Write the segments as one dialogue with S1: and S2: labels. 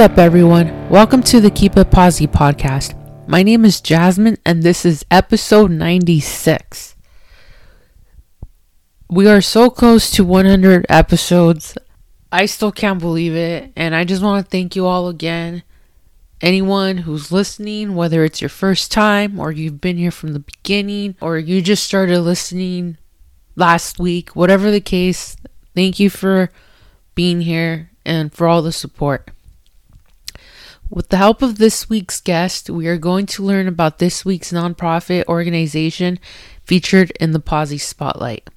S1: What's up, everyone? Welcome to the Keep It Posi podcast. My name is Jasmine, and this is episode 96. We are so close to 100 episodes. I still can't believe it, and I just want to thank you all again. Anyone who's listening, whether it's your first time or you've been here from the beginning or you just started listening last week, whatever the case, thank you for being here and for all the support. With the help of this week's guest, we are going to learn about this week's nonprofit organization featured in the Posi Spotlight.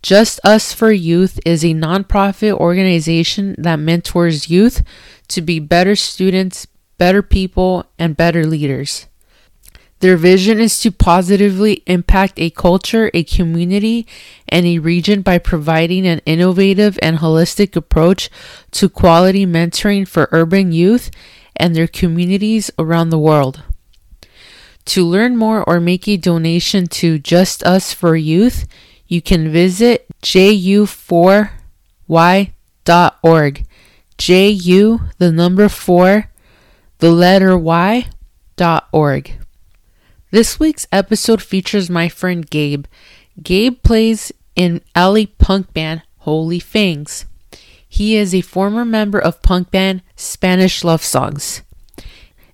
S1: Just Us for Youth is a nonprofit organization that mentors youth to be better students, better people, and better leaders. Their vision is to positively impact a culture, a community, and a region by providing an innovative and holistic approach to quality mentoring for urban youth and their communities around the world. To learn more or make a donation to Just Us for Youth, you can visit ju4y.org. Ju, the number 4, the letter y, dot org. This week's episode features my friend Gabe. Gabe plays in LA punk band Holy Fangs. He is a former member of punk band Spanish Love Songs.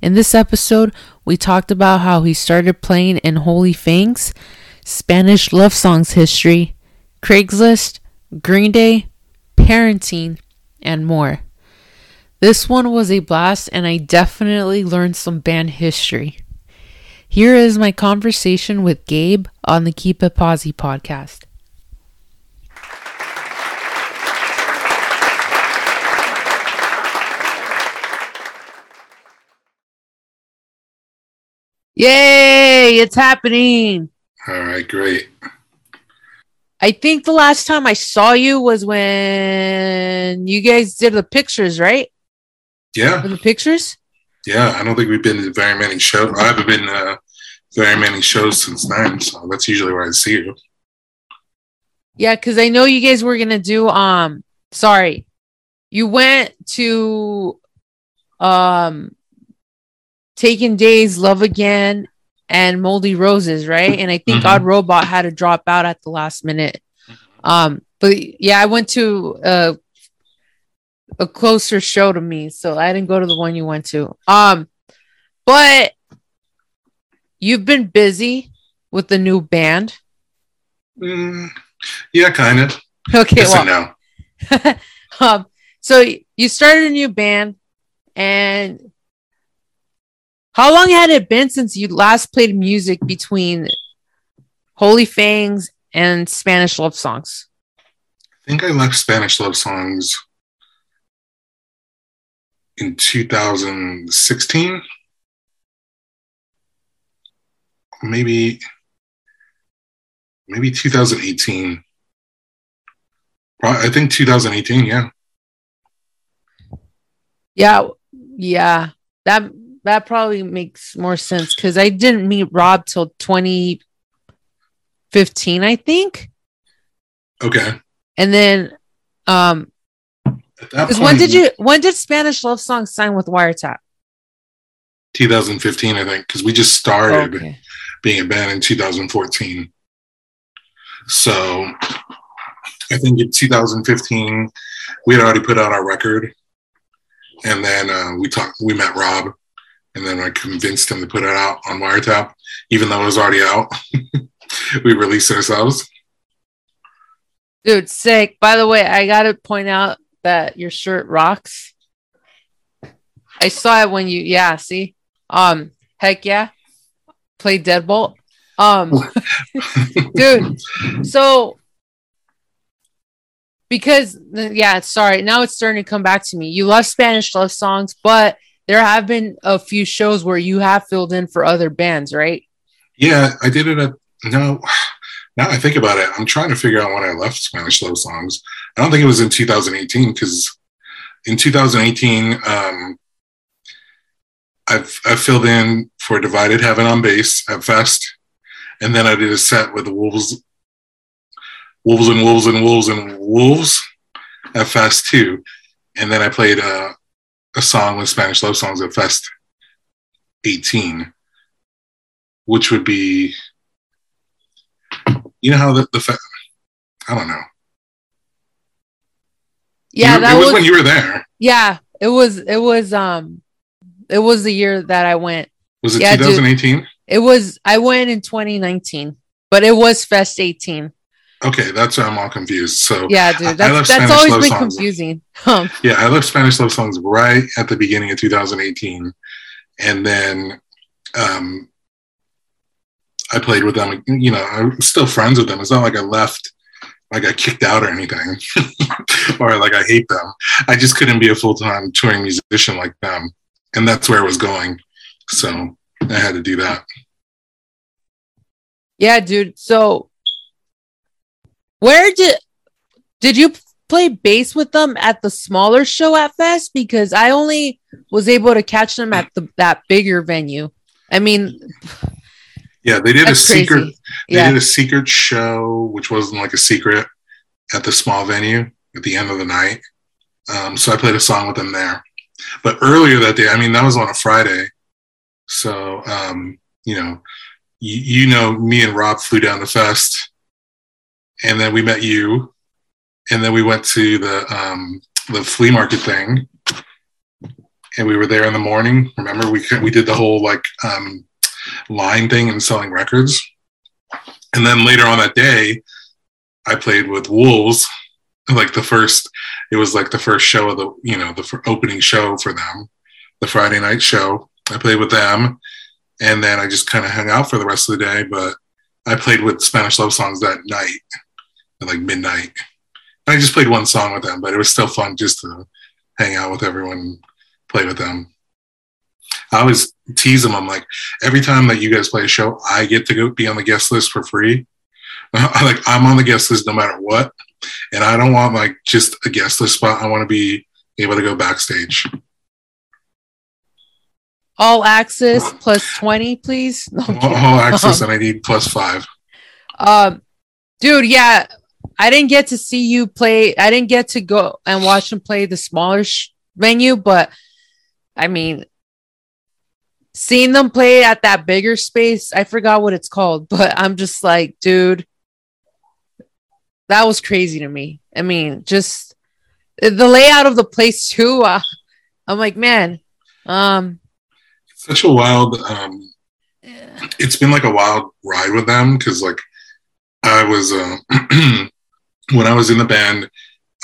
S1: In this episode, we talked about how he started playing in Holy Fangs, Spanish Love Songs history, Craigslist, Green Day, parenting, and more. This one was a blast, and I definitely learned some band history. Here is my conversation with Gabe on the Keep It Posi podcast. Yay, it's happening.
S2: All right, great.
S1: I think the last time I saw you was when you guys did the pictures, right?
S2: Yeah.
S1: For the pictures?
S2: Yeah, I don't think we've been to very many shows. I haven't been uh, very many shows since then, so that's usually where I see you.
S1: Yeah, because I know you guys were gonna do um sorry. You went to um Taking Days, Love Again, and Moldy Roses, right? And I think
S2: Mhm.
S1: Odd Robot had to drop out at the last minute. Um, but yeah, I went to a a closer show to me, so I didn't go to the one you went to. Um, but you've been busy with the new band.
S2: Mm, yeah, kind of.
S1: Okay,
S2: Yes
S1: well,
S2: and no.
S1: um, so you started a new band, and how long had it been since you last played music between Holy Fangs and Spanish love songs?
S2: I think I left Spanish Love Songs in 2016. Maybe, maybe 2018. I think 2018, yeah.
S1: Yeah, yeah, that that probably makes more sense because I didn't meet Rob till 2015, I think,
S2: Okay.
S1: and then um, because when did you when did Spanish love Song sign with Wiretap?
S2: 2015, I think, because we just started.
S1: Okay.
S2: being a band in 2014. So I think in 2015 we had already put out our record, and then uh, we talked. We met Rob, and then I convinced him to put it out on Wiretap, even though it was already out. we released ourselves.
S1: Dude, sick. By the way, I gotta point out that your shirt rocks. I saw it when you yeah, see? Um, heck yeah. Play Deadbolt. Um dude, so because yeah, sorry, now it's starting to come back to me. You love Spanish love songs, but there have been a few shows where you have filled in for other bands, right?
S2: Yeah, I did it at no. Now I think about it, I'm trying to figure out when I left Spanish Love Songs. I don't think it was in 2018 because in 2018, um, I've I filled in for Divided Heaven on bass at Fest, and then I did a set with the Wolves, Wolves and Wolves and Wolves and Wolves at Fest too, and then I played uh, a song with Spanish love songs at Fest 18, which would be, you know how the, the fe- I don't know.
S1: Yeah,
S2: You-
S1: that
S2: it was,
S1: was
S2: when you were there.
S1: yeah. It was it was um it was the year that I went.
S2: Was it
S1: Yeah, dude.
S2: 2018?
S1: It was I went in 2019, but it was Fest 18.
S2: Okay, that's why I'm all confused. So
S1: Yeah, dude, that's that's always been
S2: songs.
S1: confusing. Um,
S2: yeah, I left Spanish love songs right at the beginning of 2018, and then um, I played with them. You know, I'm still friends with them. It's not like I left, like I kicked out or anything, or like I hate them. I just couldn't be a full time touring musician like them, and that's where I was going. So I had to do that.
S1: yeah, dude. So where did did you play bass with them at the smaller show at Fest? Because I only was able to catch them at the that bigger venue. I mean,
S2: Yeah, they did a secret.
S1: crazy.
S2: They
S1: Yeah.
S2: did a secret show, which wasn't like a secret, at the small venue at the end of the night. Um, so I played a song with them there. But earlier that day, I mean, that was on a Friday. So, um, you know, you, you know, me and Rob flew down to Fest, and then we met you, and then we went to the um, the flea market thing, and we were there in the morning. Remember, we we did the whole like um, line thing and selling records. And then later on that day, I played with Wolves, like the first, it was like the first show of the, you know, the opening show for them, the Friday night show. I played with them. And then I just kind of hung out for the rest of the day. But I played with Spanish love songs that night at like midnight. And I just played one song with them, but it was still fun just to hang out with everyone, play with them. I always tease them. I'm like, every time that you guys play a show, I get to go be on the guest list for free. like I'm on the guest list no matter what, and I don't want like just a guest list spot. I want to be able to go backstage.
S1: All access plus 20, please. No,
S2: All, all access, and I need plus five.
S1: Um, dude, yeah, I didn't get to see you play. I didn't get to go and watch them play the smaller sh- venue, but I mean, seeing them play at that bigger space, I forgot what it's called, but I'm just like, dude, that was crazy to me. I mean, just the layout of the place too. Uh, I'm like, man, um,
S2: Such a wild. Um, it's been like a wild ride with them because like I was uh, when I was in the band,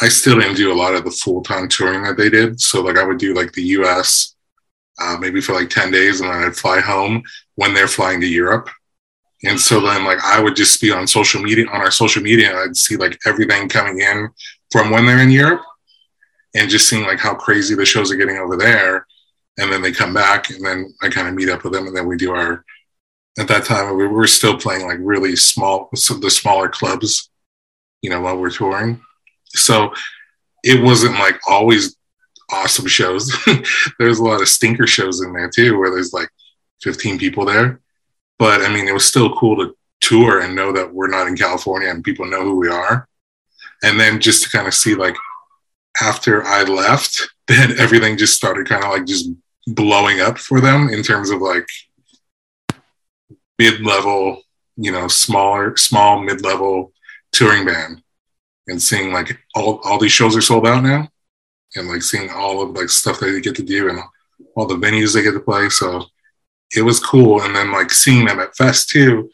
S2: I still didn't do a lot of the full time touring that they did. So like I would do like the U.S. Uh, maybe for like ten days, and then I'd fly home when they're flying to Europe. And so then like I would just be on social media on our social media, and I'd see like everything coming in from when they're in Europe, and just seeing like how crazy the shows are getting over there. And then they come back, and then I kind of meet up with them, and then we do our at that time we were still playing like really small some of the smaller clubs you know while we're touring. So it wasn't like always awesome shows. There's a lot of stinker shows in there too where there's like 15 people there. But i mean it was still cool to tour and know that we're not in california and people know who we are. And then just to kind of see like after i left then everything just started kind of like just blowing up for them in terms of like mid-level, you know, smaller, small mid-level touring band, and seeing like all all these shows are sold out now, and like seeing all of like stuff that they get to do and all the venues they get to play. So it was cool, and then like seeing them at Fest too,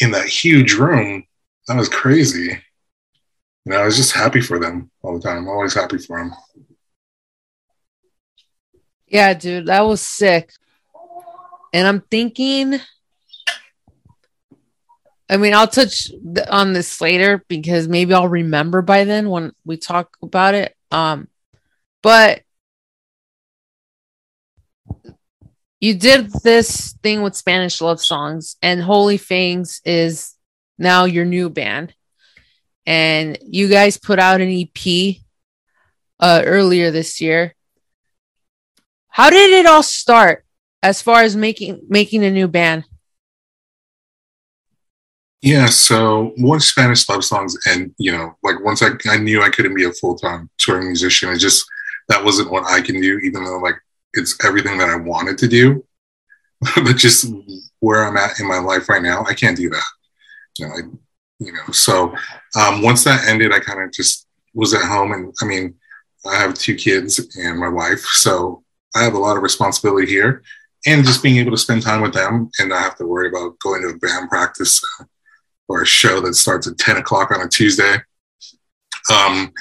S2: in that huge room, that was crazy. You know, I was just happy for them all the time. Always happy for them.
S1: Yeah, dude, that was sick. And I'm thinking, I mean, I'll touch on this later because maybe I'll remember by then when we talk about it. Um, but you did this thing with Spanish love songs, and Holy Fangs is now your new band, and you guys put out an EP uh, earlier this year how did it all start as far as making making a new band?
S2: Yeah, so once Spanish love songs, and you know, like once I, I knew I couldn't be a full time touring musician, it just that wasn't what I can do. Even though like it's everything that I wanted to do, but just where I'm at in my life right now, I can't do that. You know, I, you know. So um, once that ended, I kind of just was at home, and I mean, I have two kids and my wife, so I have a lot of responsibility here, and just being able to spend time with them and not have to worry about going to a band practice uh, or a show that starts at ten o'clock on a Tuesday. Um,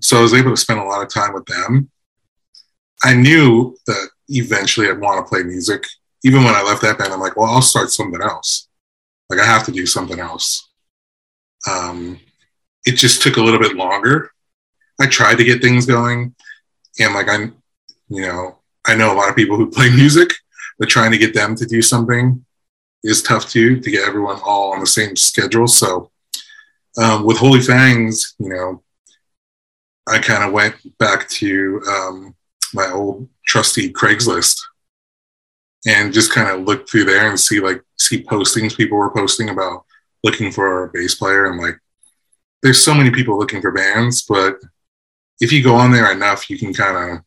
S2: so I was able to spend a lot of time with them. I knew that eventually I'd want to play music. Even when I left that band, I'm like, well, I'll start something else. Like I have to do something else. Um, it just took a little bit longer. I tried to get things going, and like I, you know, I know a lot of people who play music, but trying to get them to do something is tough too. To get everyone all on the same schedule. So um, with Holy Fangs, you know, I kind of went back to um, my old trusty Craigslist and just kind of looked through there and see like see postings people were posting about looking for a bass player and like there's so many people looking for bands but if you go on there enough you can kind of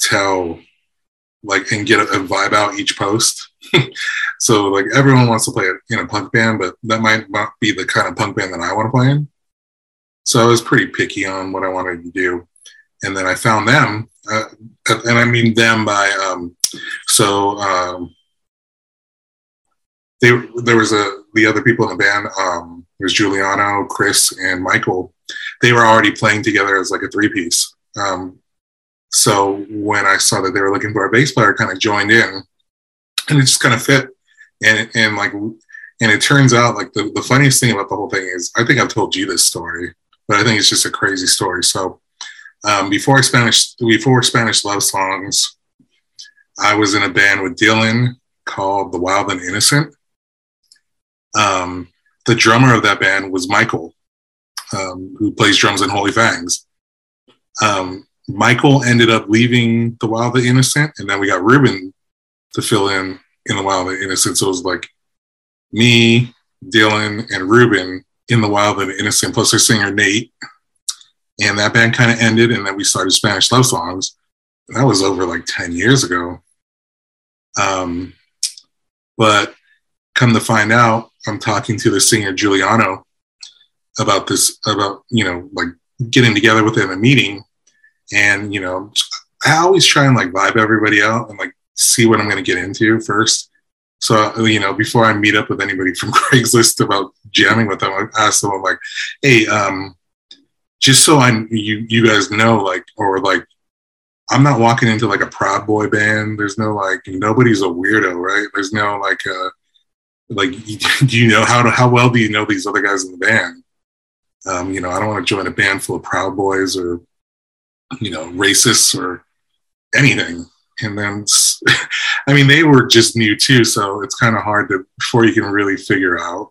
S2: tell like and get a, a vibe out each post so like everyone wants to play a punk band but that might not be the kind of punk band that i want to play in so I was pretty picky on what I wanted to do. And then I found them, uh, and I mean them by, um, so um, they, there was a, the other people in the band, um, was Giuliano, Chris, and Michael. They were already playing together as like a three piece. Um, so when I saw that they were looking for a bass player, I kind of joined in and it just kind of fit. And, and like, and it turns out like the, the funniest thing about the whole thing is I think I've told you this story but I think it's just a crazy story. So um, before Spanish before Spanish love songs, I was in a band with Dylan called The Wild and Innocent. Um, the drummer of that band was Michael, um, who plays drums in Holy Fangs. Um, Michael ended up leaving The Wild and Innocent, and then we got Ruben to fill in in The Wild and Innocent. So it was like me, Dylan, and Ruben in the Wild and Innocent, plus their singer Nate. And that band kind of ended, and then we started Spanish Love Songs. That was over like 10 years ago. Um, but come to find out, I'm talking to the singer Giuliano about this, about, you know, like getting together with him in a meeting. And, you know, I always try and like vibe everybody out and like see what I'm going to get into first. So, you know, before I meet up with anybody from Craigslist about jamming with them, I ask them, I'm like, hey, um, just so I'm you you guys know, like, or like, I'm not walking into like a Proud Boy band. There's no like, nobody's a weirdo, right? There's no like, uh, like, do you know how to how well do you know these other guys in the band? Um, you know, I don't want to join a band full of Proud Boys or, you know, racists or anything. And then i mean they were just new too so it's kind of hard to before you can really figure out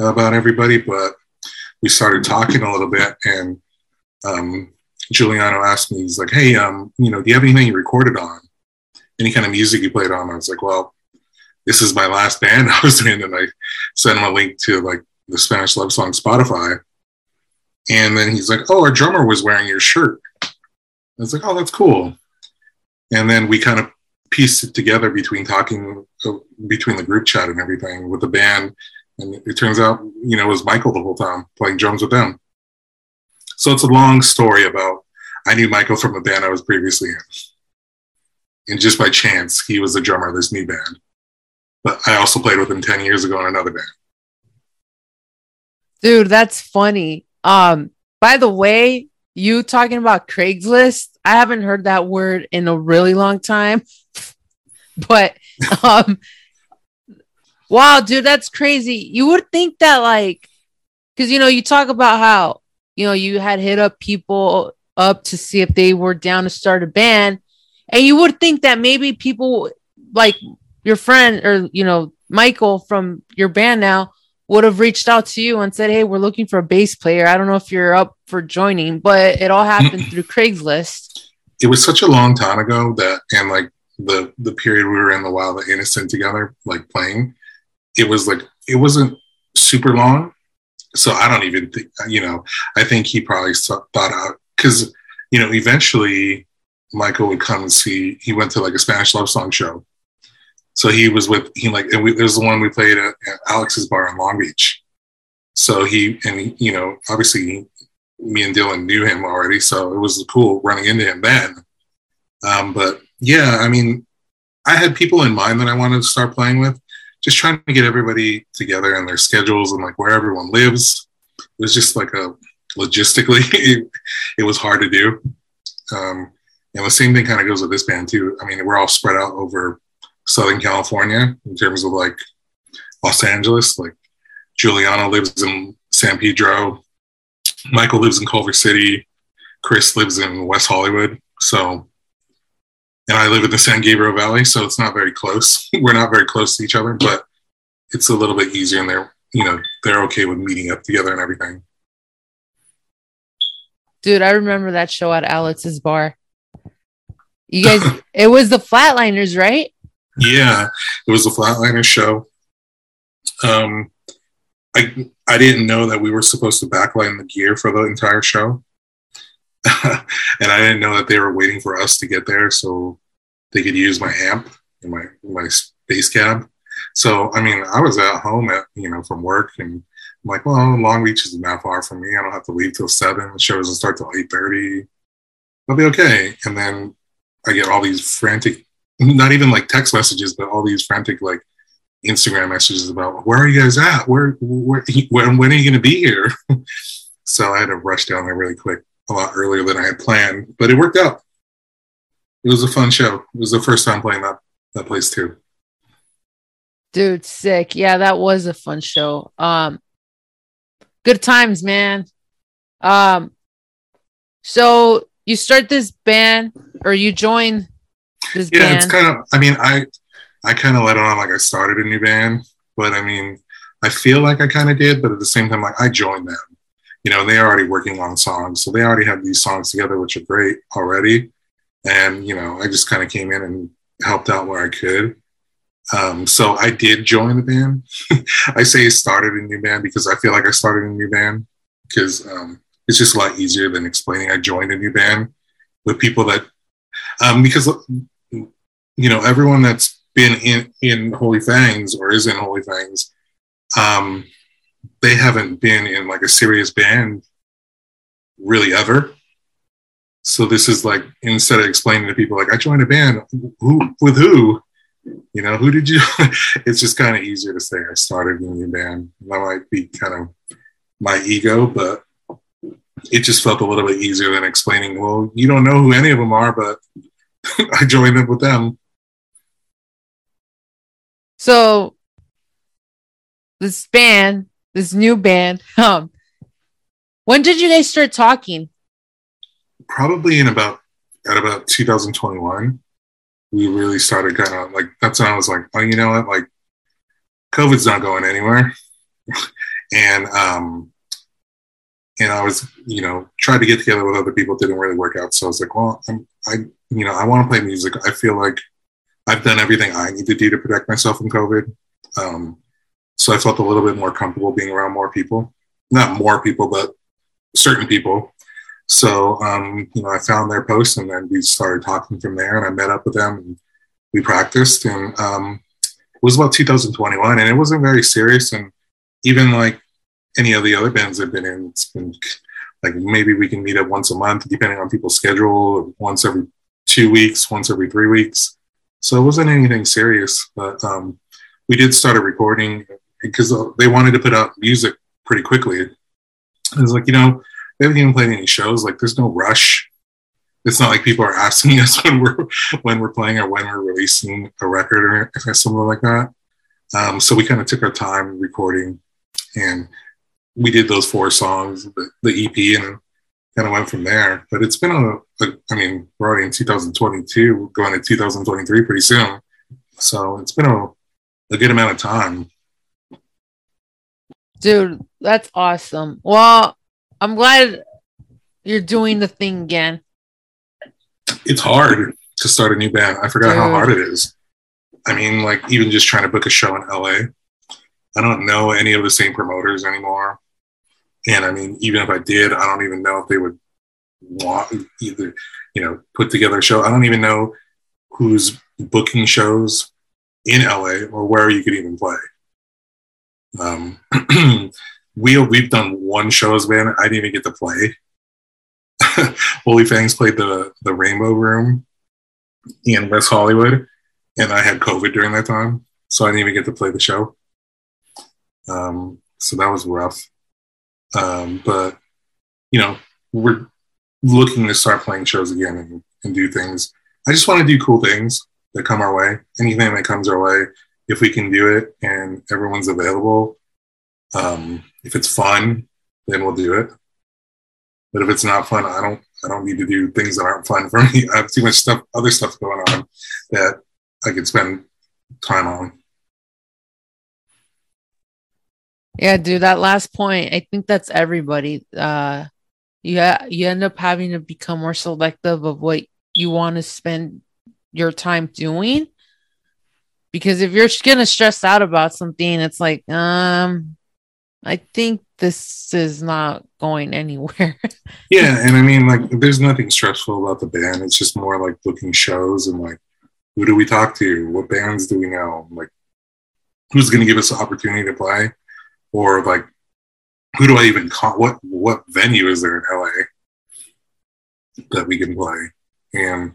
S2: about everybody but we started talking a little bit and um, giuliano asked me he's like hey um, you know do you have anything you recorded on? Any kind of music you played on? I was like well this is my last band i was in and i sent him a link to like the spanish love song spotify. And then he's like oh our drummer was wearing your shirt i was like oh that's cool. And then we kind of pieced it together between talking uh, between the group chat and everything with the band. And it turns out you know it was michael the whole time playing drums with them. So it's a long story about i knew michael from the band i was previously in. And just by chance he was the drummer of this new band. But i also played with him 10 years ago in another band.
S1: Dude that's funny. Um by the way you talking about craigslist I haven't heard that word in a really long time. But um wow, dude, that's crazy. You would think that like cuz you know, you talk about how, you know, you had hit up people up to see if they were down to start a band and you would think that maybe people like your friend or you know, Michael from your band now would have reached out to you and said, Hey, we're looking for a bass player. I don't know if you're up for joining, but it all happened mm-hmm. through Craigslist
S2: it was such a long time ago that and like the the period we were in the wild the innocent together like playing it was like it wasn't super long so i don't even think you know i think he probably thought out because you know eventually Michael would come and see. He went to like a Spanish love song show, so he was with he like and we, it was the one we played at, at Alex's bar in Long Beach. So he and you know obviously me and Dylan knew him already, so it was cool running into him then. Um, but yeah, I mean, I had people in mind that I wanted to start playing with, just trying to get everybody together and their schedules and like where everyone lives. It was just like a logistically, it, it was hard to do. Um, and the same thing kind of goes with this band too. I mean, we're all spread out over Southern California in terms of like Los Angeles. Like Giuliano lives in San Pedro, Michael lives in Culver City, Chris lives in West Hollywood. So, and I live in the San Gabriel Valley, so it's not very close. we're not very close to each other, but it's a little bit easier, and they're you know they're okay with meeting up together and everything.
S1: Dude, I remember that show at Alex's bar. You guys, it was the Flatliners, right?
S2: Yeah, it was the Flatliner show. Um, I I didn't know that we were supposed to backline the gear for the entire show, and I didn't know that they were waiting for us to get there so they could use my amp and my my bass cab. So I mean, I was at home at you know from work and I'm like, well, Long Beach isn't that far from me. I don't have to leave till seven. The show doesn't start till eight thirty. I'll be okay. And then I get all these frantic, not even like text messages, but all these frantic like Instagram messages about where are you guys at? Where, where when, when are you going to be here? so I had to rush down there really quick, a lot earlier than I had planned, but it worked out. It was a fun show. It was the first time playing that that place too.
S1: Dude, sick. Yeah, that was a fun show. Um, good times, man. Um, so you start this band or you join
S2: yeah,
S1: band.
S2: it's kind of. I mean, I I kind of let it on like I started a new band, but I mean, I feel like I kind of did, but at the same time, like I joined them. You know, they're already working on songs, so they already have these songs together, which are great already. And you know, I just kind of came in and helped out where I could. Um, so I did join the band. I say started a new band because I feel like I started a new band because um, it's just a lot easier than explaining I joined a new band with people that um, because you know everyone that's been in in Holy Fangs or is in Holy Fangs, um, they haven't been in like a serious band really ever. So this is like instead of explaining to people like I joined a band, who with who, you know, who did you? it's just kind of easier to say I started a new band. That might be kind of my ego, but it just felt a little bit easier than explaining. Well, you don't know who any of them are, but I joined up with them.
S1: So this band, this new band, um, when did you guys start talking?
S2: Probably in about at about 2021 we really started kind of like that's when I was like, oh, you know what, like COVID's not going anywhere, and um, and I was you know tried to get together with other people, didn't really work out. So I was like, well, I'm, I you know I want to play music. I feel like I've done everything I need to do to protect myself from COVID. Um, so I felt a little bit more comfortable being around more people, not more people, but certain people so, um, you know, I found their post and then we started talking from there and I met up with them and we practiced and um, it was about 2021 and it wasn't very serious. And even like any of the other bands I've been in, it's been like maybe we can meet up once a month, depending on people's schedule, once every two weeks, once every three weeks. So it wasn't anything serious, but um, we did start a recording because they wanted to put out music pretty quickly. It was like, you know, we haven't even played any shows. Like there's no rush. It's not like people are asking us when we're when we're playing or when we're releasing a record or something like that. Um, so we kind of took our time recording, and we did those four songs, the, the EP, and kind of went from there. But it's been a, a, I mean, we're already in 2022, going to 2023 pretty soon. So it's been a, a good amount of time.
S1: Dude, that's awesome. Well, I'm glad you're doing the thing again.
S2: It's hard to start a new band. I forgot Dude. how hard it is. I mean, like even just trying to book a show in LA. I don't know any of the same promoters anymore. And I mean, even if I did, I don't even know if they would want either. you know, put together a show. I don't even know who's booking shows in LA or where you could even play. Um, we we've done one show as band. I didn't even get to play. Holy Fangs played the the Rainbow Room in West Hollywood, and I had COVID during that time, so I didn't even get to play the show. Um, so that was rough. Um, but you know, we're looking to start playing shows again and, and do things. I just want to do cool things that come our way. Anything that comes our way, if we can do it and everyone's available, um, if it's fun, then we'll do it. But if it's not fun, I don't I don't need to do things that aren't fun for me. I have too much stuff, other stuff going on that I could spend time on.
S1: Yeah, dude, that last point, I think that's everybody. Uh you ha- you end up having to become more selective of what you want to spend your time doing. Because if you're gonna stress out about something, it's like, um, I think this is not going anywhere.
S2: yeah, and I mean, like, there's nothing stressful about the band. It's just more like booking shows and like, who do we talk to? What bands do we know? Like, who's going to give us the opportunity to play? Or like, who do I even call? What what venue is there in LA that we can play? And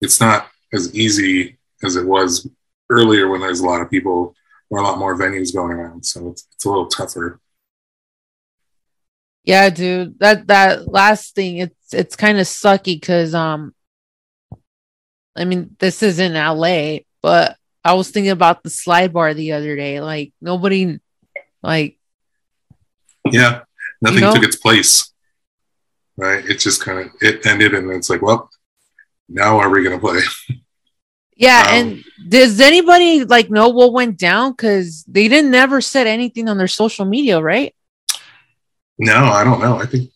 S2: it's not as easy as it was earlier when there's a lot of people or a lot more venues going around. So it's, it's a little tougher.
S1: Yeah, dude. That that last thing, it's it's kind of sucky because um I mean this is in LA, but I was thinking about the slide bar the other day. Like nobody like
S2: Yeah. Nothing you know? took its place. Right. It just kind of it ended and it's like, well, now are we gonna play?
S1: Yeah, um, and does anybody like know what went down? Because they didn't never said anything on their social media, right?
S2: No, I don't know. I think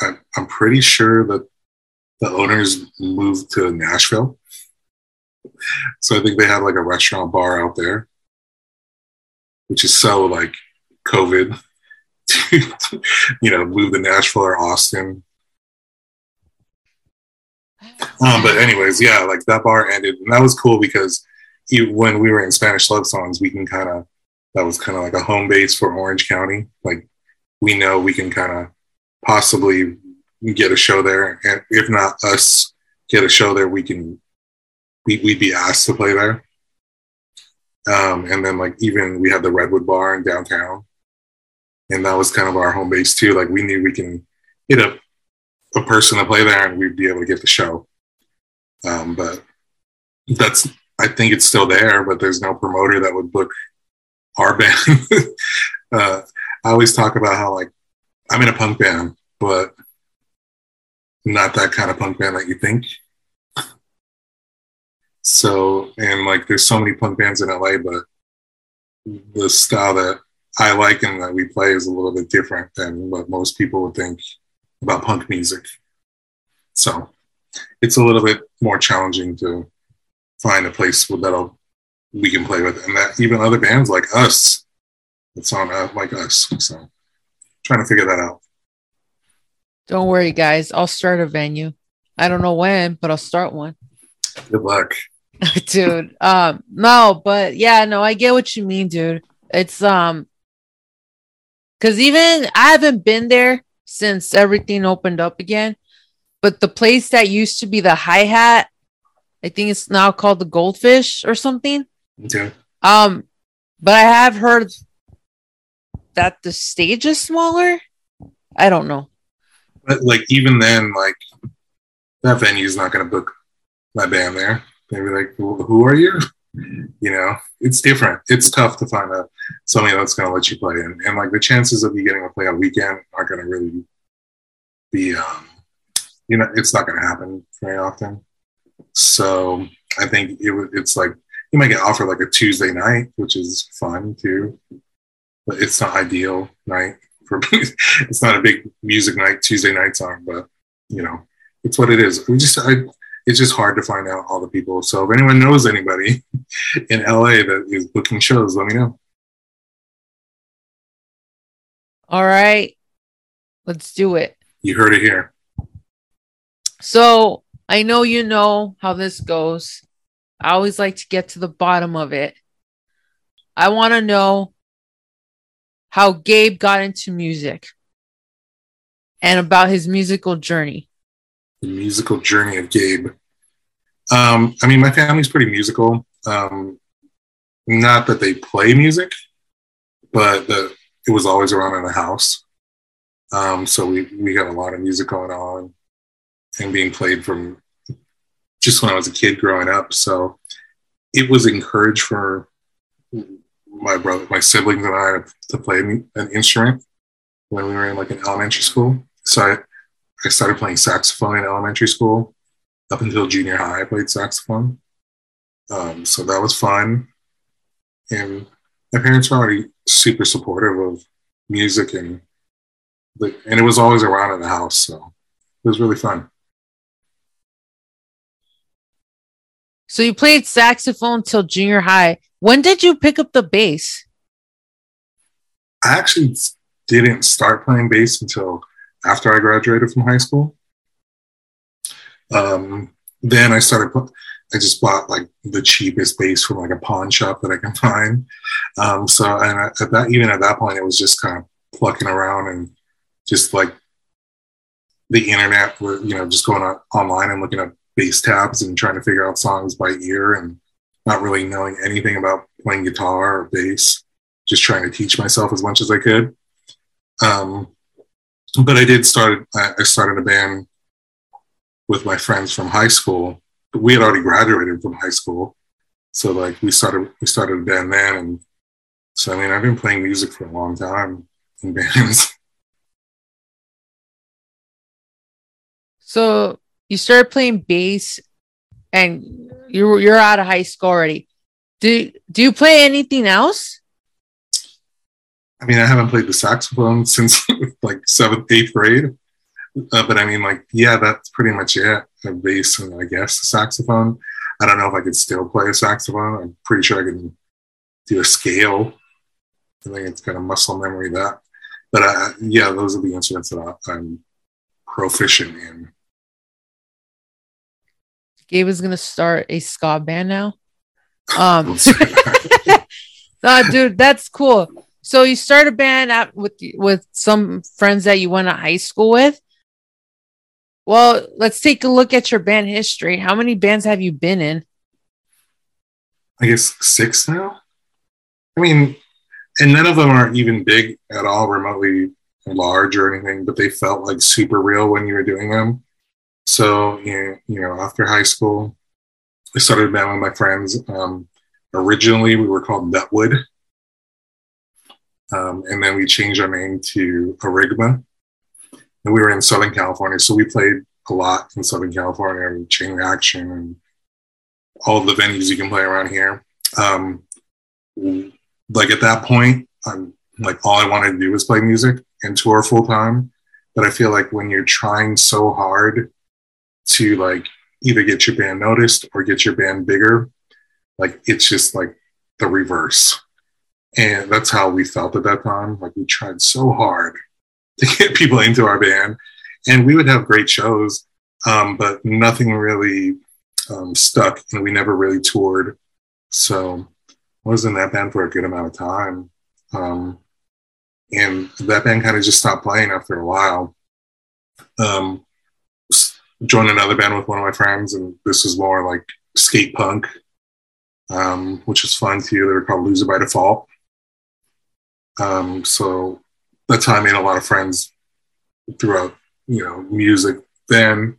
S2: I, I'm pretty sure that the owners moved to Nashville. So I think they have like a restaurant bar out there, which is so like COVID. you know, move to Nashville or Austin. Um, but anyways, yeah, like that bar ended, and that was cool because when we were in Spanish love songs, we can kind of that was kind of like a home base for Orange County. Like we know we can kind of possibly get a show there, and if not us get a show there, we can we, we'd be asked to play there. Um, and then like even we had the Redwood Bar in downtown, and that was kind of our home base too. Like we knew we can hit a a person to play there, and we'd be able to get the show. Um, but that's I think it's still there, but there's no promoter that would book our band. uh, I always talk about how like I'm in a punk band, but not that kind of punk band that you think. So, and like there's so many punk bands in LA, but the style that I like and that we play is a little bit different than what most people would think about punk music. So it's a little bit more challenging to find a place that'll we can play with, and that even other bands like us, it's on uh, like us. So trying to figure that out.
S1: Don't worry, guys. I'll start a venue. I don't know when, but I'll start one.
S2: Good luck,
S1: dude. Um, no, but yeah, no, I get what you mean, dude. It's um, because even I haven't been there since everything opened up again. But the place that used to be the hi hat, I think it's now called the Goldfish or something.
S2: Okay.
S1: Um, but I have heard that the stage is smaller. I don't know.
S2: But like even then, like that venue is not going to book my band there. They'd be like, "Who are you?" You know, it's different. It's tough to find a somebody that's going to let you play, and, and like the chances of you getting to play on weekend are going to really be, um, you know, it's not going to happen very often. So I think it, it's like you might get offered like a Tuesday night, which is fun too, but it's not ideal night for it's not a big music night. Tuesday nights aren't, but you know, it's what it is. We just I it's just hard to find out all the people. So if anyone knows anybody in LA that is booking shows, let me know.
S1: All right. Let's do it.
S2: You heard it here.
S1: So I know you know how this goes. I always like to get to the bottom of it. I want to know how Gabe got into music and about his musical journey.
S2: The musical journey of Gabe. Um, I mean, my family's pretty musical. Um, not that they play music, but the, it was always around in the house. Um, so we, we had a lot of music going on and being played from just when I was a kid growing up. So it was encouraged for my brother, my siblings, and I to play an instrument when we were in like an elementary school. So I, I started playing saxophone in elementary school. Up until junior high, I played saxophone. Um, so that was fun. And my parents were already super supportive of music and and it was always around in the house. So it was really fun.
S1: So you played saxophone till junior high. When did you pick up the bass?
S2: I actually didn't start playing bass until after I graduated from high school. Um, then I started. I just bought like the cheapest bass from like a pawn shop that I can find. Um, so and at that even at that point, it was just kind of plucking around and just like the internet, you know, just going on, online and looking at bass tabs and trying to figure out songs by ear and not really knowing anything about playing guitar or bass, just trying to teach myself as much as I could. Um, but I did start, I started a band with my friends from high school. We had already graduated from high school. So like we started, we started a band then. And so, I mean, I've been playing music for a long time in bands.
S1: So you started playing bass and you're you're out of high school already. Do do you play anything else?
S2: I mean, I haven't played the saxophone since like seventh, eighth grade. Uh, but I mean, like, yeah, that's pretty much it. A bass and I guess the saxophone. I don't know if I could still play a saxophone. I'm pretty sure I can do a scale. I think it's got a muscle memory that. But uh, yeah, those are the instruments that I'm proficient in.
S1: Gabe is gonna start a ska band now. Um, nah, dude, that's cool. So you start a band at, with with some friends that you went to high school with. Well, let's take a look at your band history. How many bands have you been in?
S2: I guess six now. I mean, and none of them are even big at all, remotely large or anything, but they felt like super real when you were doing them. So, you know, after high school, I started a band with my friends. Um, originally, we were called Nutwood. Um, and then we changed our name to Arigma. And we were in Southern California. So we played a lot in Southern California and Chain Reaction and all the venues you can play around here. Um, like at that point, I'm like all I wanted to do was play music and tour full time. But I feel like when you're trying so hard to like either get your band noticed or get your band bigger. Like it's just like the reverse. And that's how we felt at that time. Like we tried so hard to get people into our band and we would have great shows, um, but nothing really um, stuck and we never really toured. So I was in that band for a good amount of time. Um, and that band kind of just stopped playing after a while. Um, joined another band with one of my friends, and this was more like skate punk, um, which was fun too. They were called Loser by Default. Um, so that's how I made a lot of friends throughout, you know, music. Then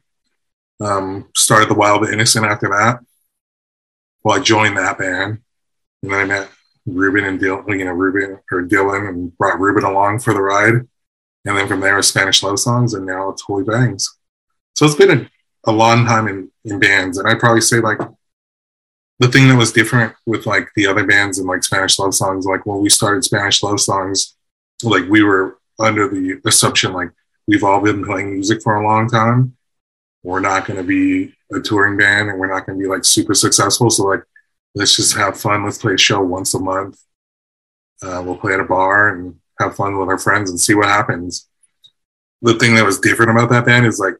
S2: um, started the Wild Innocent after that. Well, I joined that band, and then I met Ruben and Dylan, you know, Ruben or Dylan, and brought Ruben along for the ride. And then from there, Spanish love songs, and now it's Holy Fangs. So it's been a, a long time in, in bands. And I'd probably say like the thing that was different with like the other bands and like Spanish love songs, like when we started Spanish love songs, like we were under the assumption like we've all been playing music for a long time. We're not going to be a touring band and we're not going to be like super successful. So like, let's just have fun. Let's play a show once a month. Uh, we'll play at a bar and have fun with our friends and see what happens. The thing that was different about that band is like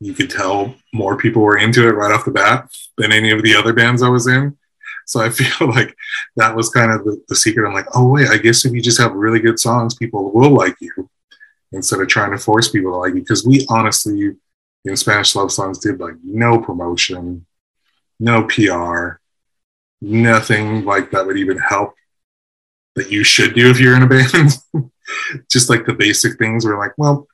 S2: you could tell more people were into it right off the bat than any of the other bands I was in. So I feel like that was kind of the, the secret. I'm like, oh wait, I guess if you just have really good songs, people will like you instead of trying to force people to like you. Because we honestly, in Spanish love songs, did like no promotion, no PR, nothing like that would even help that you should do if you're in a band. just like the basic things. We're like, well,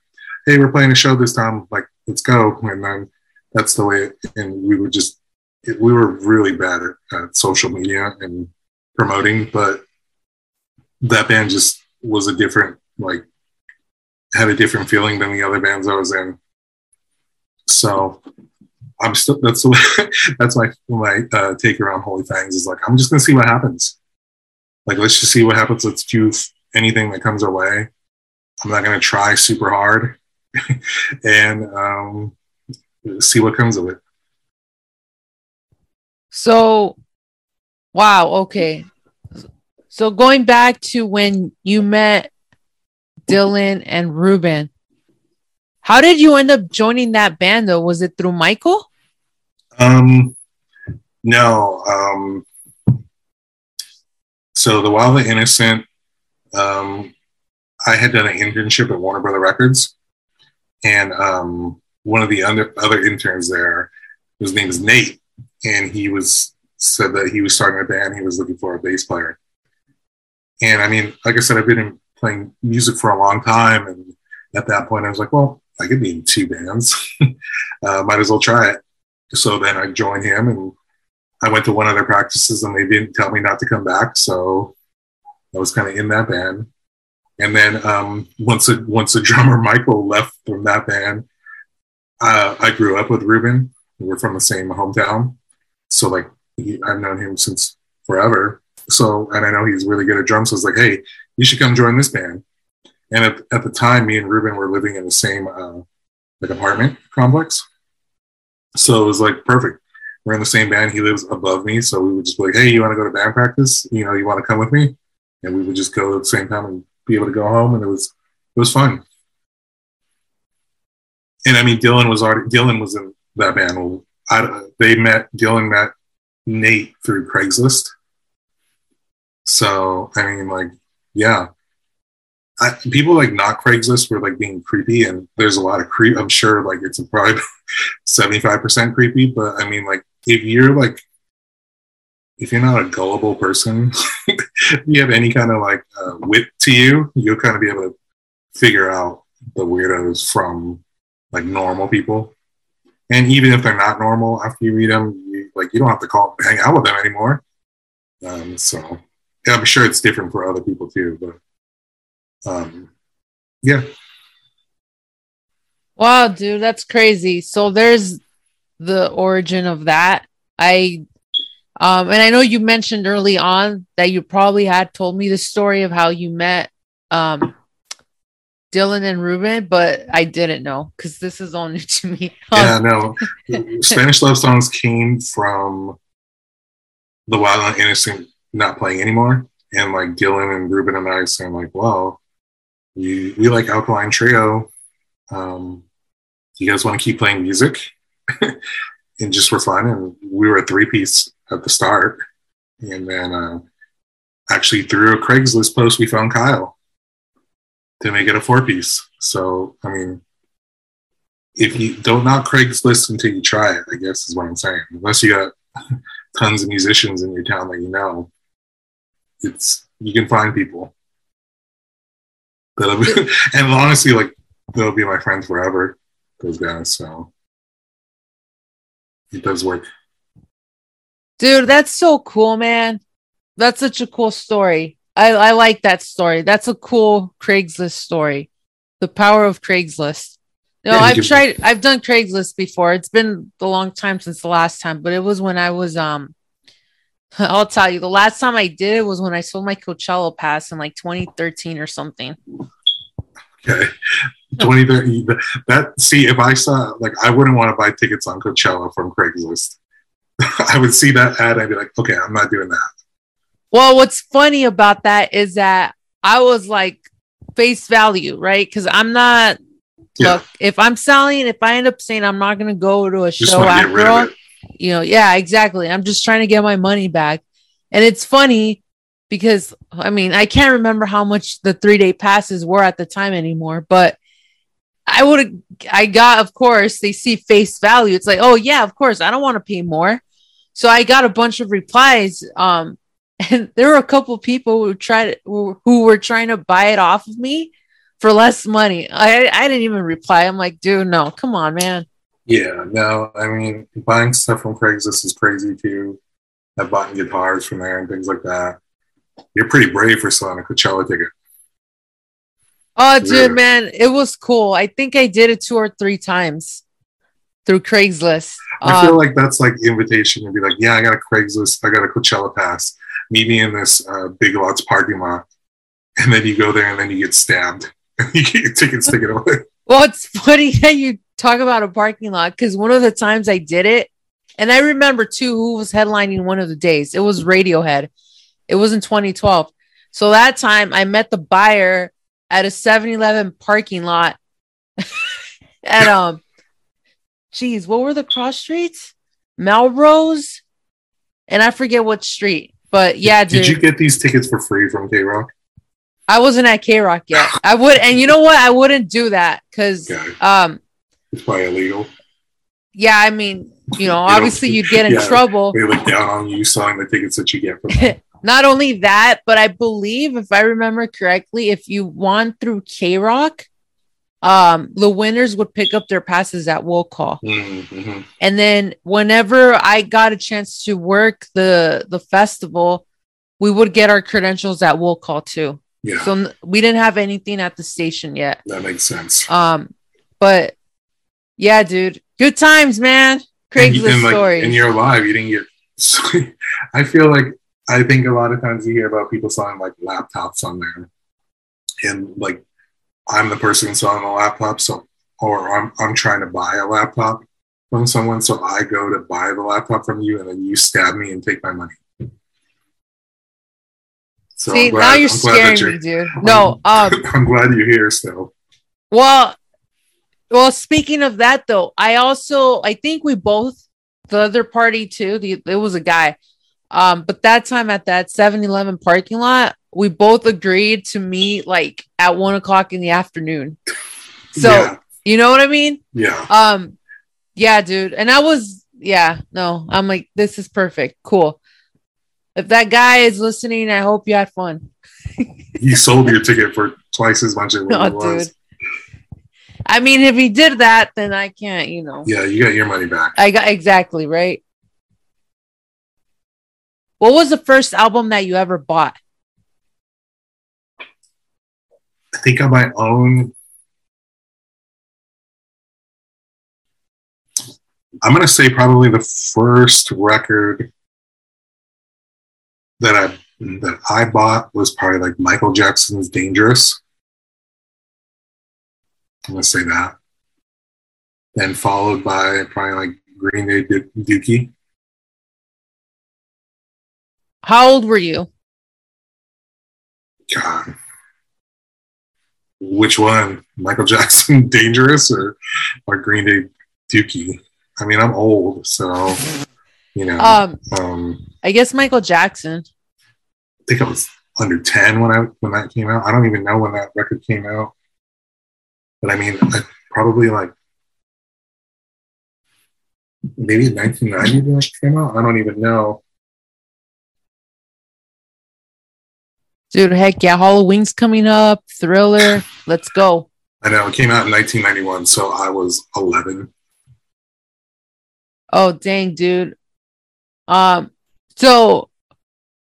S2: hey, we're playing a show this time. Like, let's go. And then that's the way. It, and we would just, it, we were really bad at, social media and promoting, but that band just was a different, like, had a different feeling than the other bands I was in. So I'm still that's the way, that's my my uh, take around Holy Fangs is like I'm just gonna see what happens. Like let's just see what happens. Let's do anything that comes our way. I'm not gonna try super hard, and um, see what comes of it.
S1: So, wow. Okay. So going back to when you met Dylan and Ruben, how did you end up joining that band though? Was it through Michael?
S2: Um, no. Um, so the Wild and Innocent, um, I had done an internship at Warner Brother Records, and um, one of the other other interns there, his name is Nate, and he was said that he was starting a band. He was looking for a bass player, and I mean, like I said, I've been playing music for a long time, and at that point, I was like, well, I could be in two bands. uh, might as well try it. So then I joined him and I went to one of their practices and they didn't tell me not to come back. So I was kind of in that band. And then um, once a, once the drummer Michael left from that band, uh, I grew up with Ruben. We're from the same hometown. So like he, I've known him since forever. So, and I know he's really good at drums. So I was like, hey, you should come join this band. And at, at the time, me and Ruben were living in the same uh, like apartment complex. So it was like perfect. We're in the same band. He lives above me, so we would just be like, "Hey, you want to go to band practice? You know, you want to come with me?" And we would just go at the same time and be able to go home, and it was it was fun. And I mean, Dylan was already Dylan was in that band. I, they met Dylan met Nate through Craigslist. So I mean, like, yeah, I, people like not Craigslist were like being creepy, and there's a lot of creep. I'm sure like it's probably 75 percent creepy, but I mean like if you're like if you're not a gullible person, if you have any kind of like uh, wit to you, you'll kind of be able to figure out the weirdos from like normal people. And even if they're not normal, after you read them, you, like you don't have to call hang out with them anymore. Um, so yeah, I'm sure it's different for other people too, but um, yeah.
S1: Wow, dude, that's crazy. So there's the origin of that. I um and I know you mentioned early on that you probably had told me the story of how you met um Dylan and Ruben, but I didn't know because this is all new to me.
S2: yeah, no. Spanish love songs came from the Wild and Innocent not playing anymore. And like Dylan and Ruben and I saying like, well, we we like Alkaline Trio. Um, you guys want to keep playing music? and just for fun. And we were a three piece at the start. And then uh, actually through a Craigslist post, we found Kyle to make it a four piece. So, I mean, if you don't knock Craigslist until you try it, I guess is what I'm saying. Unless you got tons of musicians in your town that you know, it's you can find people. That'll be, and honestly, like they'll be my friends forever. Those guys, so it does work.
S1: Dude, that's so cool, man. That's such a cool story. I, I like that story. That's a cool Craigslist story. The power of Craigslist. No, yeah, I've tried I've done Craigslist before. It's been a long time since the last time, but it was when I was um I'll tell you, the last time I did it was when I sold my Coachella pass in like 2013 or something.
S2: Okay. 2013 that see if I saw like I wouldn't want to buy tickets on Coachella from Craigslist. I would see that ad I'd be like, okay, I'm not doing that.
S1: Well, what's funny about that is that I was like face value, right? Because I'm not
S2: Yeah.
S1: look, if I'm selling, if I end up saying I'm not going to go to a
S2: Just
S1: show
S2: want to get
S1: after all, you know, yeah, exactly. I'm just trying to get my money back. And it's funny because I mean, I can't remember how much the three day passes were at the time anymore, but I would have, I got, of course, they see face value. It's like, oh, yeah, of course, I don't want to pay more. So I got a bunch of replies. Um, and there were a couple people who tried who, who were trying to buy it off of me for less money. I, I didn't even reply. I'm like, dude, no, come on, man.
S2: Yeah, no, I mean, buying stuff from Craigslist is crazy too. I've bought guitars from there and things like that. You're pretty brave for selling a Coachella ticket.
S1: Oh, dude,
S2: Yeah.
S1: man, it was cool. I think I did it two or three times through Craigslist.
S2: I feel
S1: Um,
S2: like that's like the invitation to be like, yeah, I got a Craigslist, I got a Coachella pass. Meet me in this uh, Big Lots parking lot, and then you go there and then you get stabbed. you get your tickets taken away.
S1: well, it's funny that you talk about a parking lot because one of the times I did it, and I remember too who was headlining one of the days. It was Radiohead. It was in 2012. So that time I met the buyer at a 7-Eleven parking lot. at um, geez, what were the cross streets? Melrose, and I forget what street. But yeah, dude.
S2: Did you get these tickets for free from KROQ?
S1: I wasn't at KROQ yet. I would, and you know what? I wouldn't do that because,
S2: Okay.
S1: um,
S2: It's probably illegal.
S1: yeah, I mean, you know,
S2: You
S1: obviously you'd get in
S2: yeah.
S1: trouble.
S2: They look down on you selling the tickets that you get from them.
S1: Not only that, but I believe, if I remember correctly, if you won through KROQ, um, the winners would pick up their passes at will call.
S2: mm-hmm.
S1: And then whenever I got a chance to work the the festival, we would get our credentials at will call too.
S2: Yeah,
S1: So we didn't have anything at the station yet.
S2: that makes sense.
S1: Um, but yeah, dude, good times, man.
S2: And
S1: Craigslist
S2: and, like,
S1: story.
S2: And you're alive. You didn't get. I feel like I think a lot of times you hear about people selling like laptops on there, and like I'm the person selling the laptop, so or I'm I'm trying to buy a laptop from someone, so I go to buy the laptop from you, and then you stab me and take my money. So
S1: See,
S2: glad-
S1: now you're
S2: I'm glad that
S1: scaring me, dude. No, um,
S2: I'm glad you're here still.
S1: well, well, speaking of that though, I also I think we both the other party too. The it was a guy. Um, but that time at that 7-Eleven parking lot, we both agreed to meet like at one o'clock in the afternoon. So
S2: yeah,
S1: you know what I mean?
S2: yeah.
S1: Um, yeah, dude. And I was, yeah, no, I'm like, this is perfect. Cool. If that guy is listening, I hope you had fun.
S2: You sold your ticket for twice as much as what
S1: No,
S2: it was.
S1: dude. I mean, if he did that, then I can't, you know.
S2: Yeah, you got your money back.
S1: I got exactly right. What was the first album that you ever bought?
S2: I think on my own. I'm gonna say probably the first record that I that I bought was probably like Michael Jackson's "Dangerous." I'm gonna say that. Then followed by probably like Green Day Dookie.
S1: How old were you?
S2: God. Which one? Michael Jackson Dangerous or or Green Day Dookie? I mean, I'm old, so you know.
S1: Um,
S2: um,
S1: I guess Michael Jackson.
S2: I think I was under ten when I when that came out. I don't even know when that record came out, but I mean, I, probably like maybe 1990 when it came out. I don't even know.
S1: Dude, heck yeah. Halloween's coming up. Thriller. Let's go.
S2: I know it came out in 1991, so I was 11.
S1: Oh dang, dude. Um, so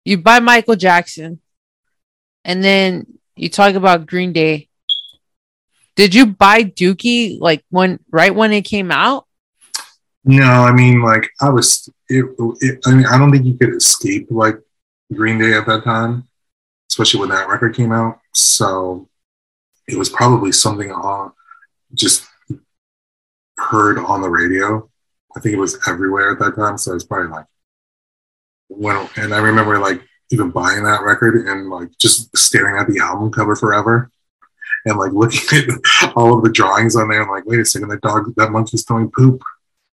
S1: you buy Michael Jackson, and then you talk about Green Day. Did you buy Dookie like when right when it came out?
S2: No, I mean, like I was. It, it, I mean, I don't think you could escape like Green Day at that time, especially when that record came out. So it was probably something on just heard on the radio. I think it was everywhere at that time. So it's probably like when, and I remember like even buying that record and like just staring at the album cover forever. and like looking at all of the drawings on there. I'm like, wait a second, that dog, that monkey's throwing poop.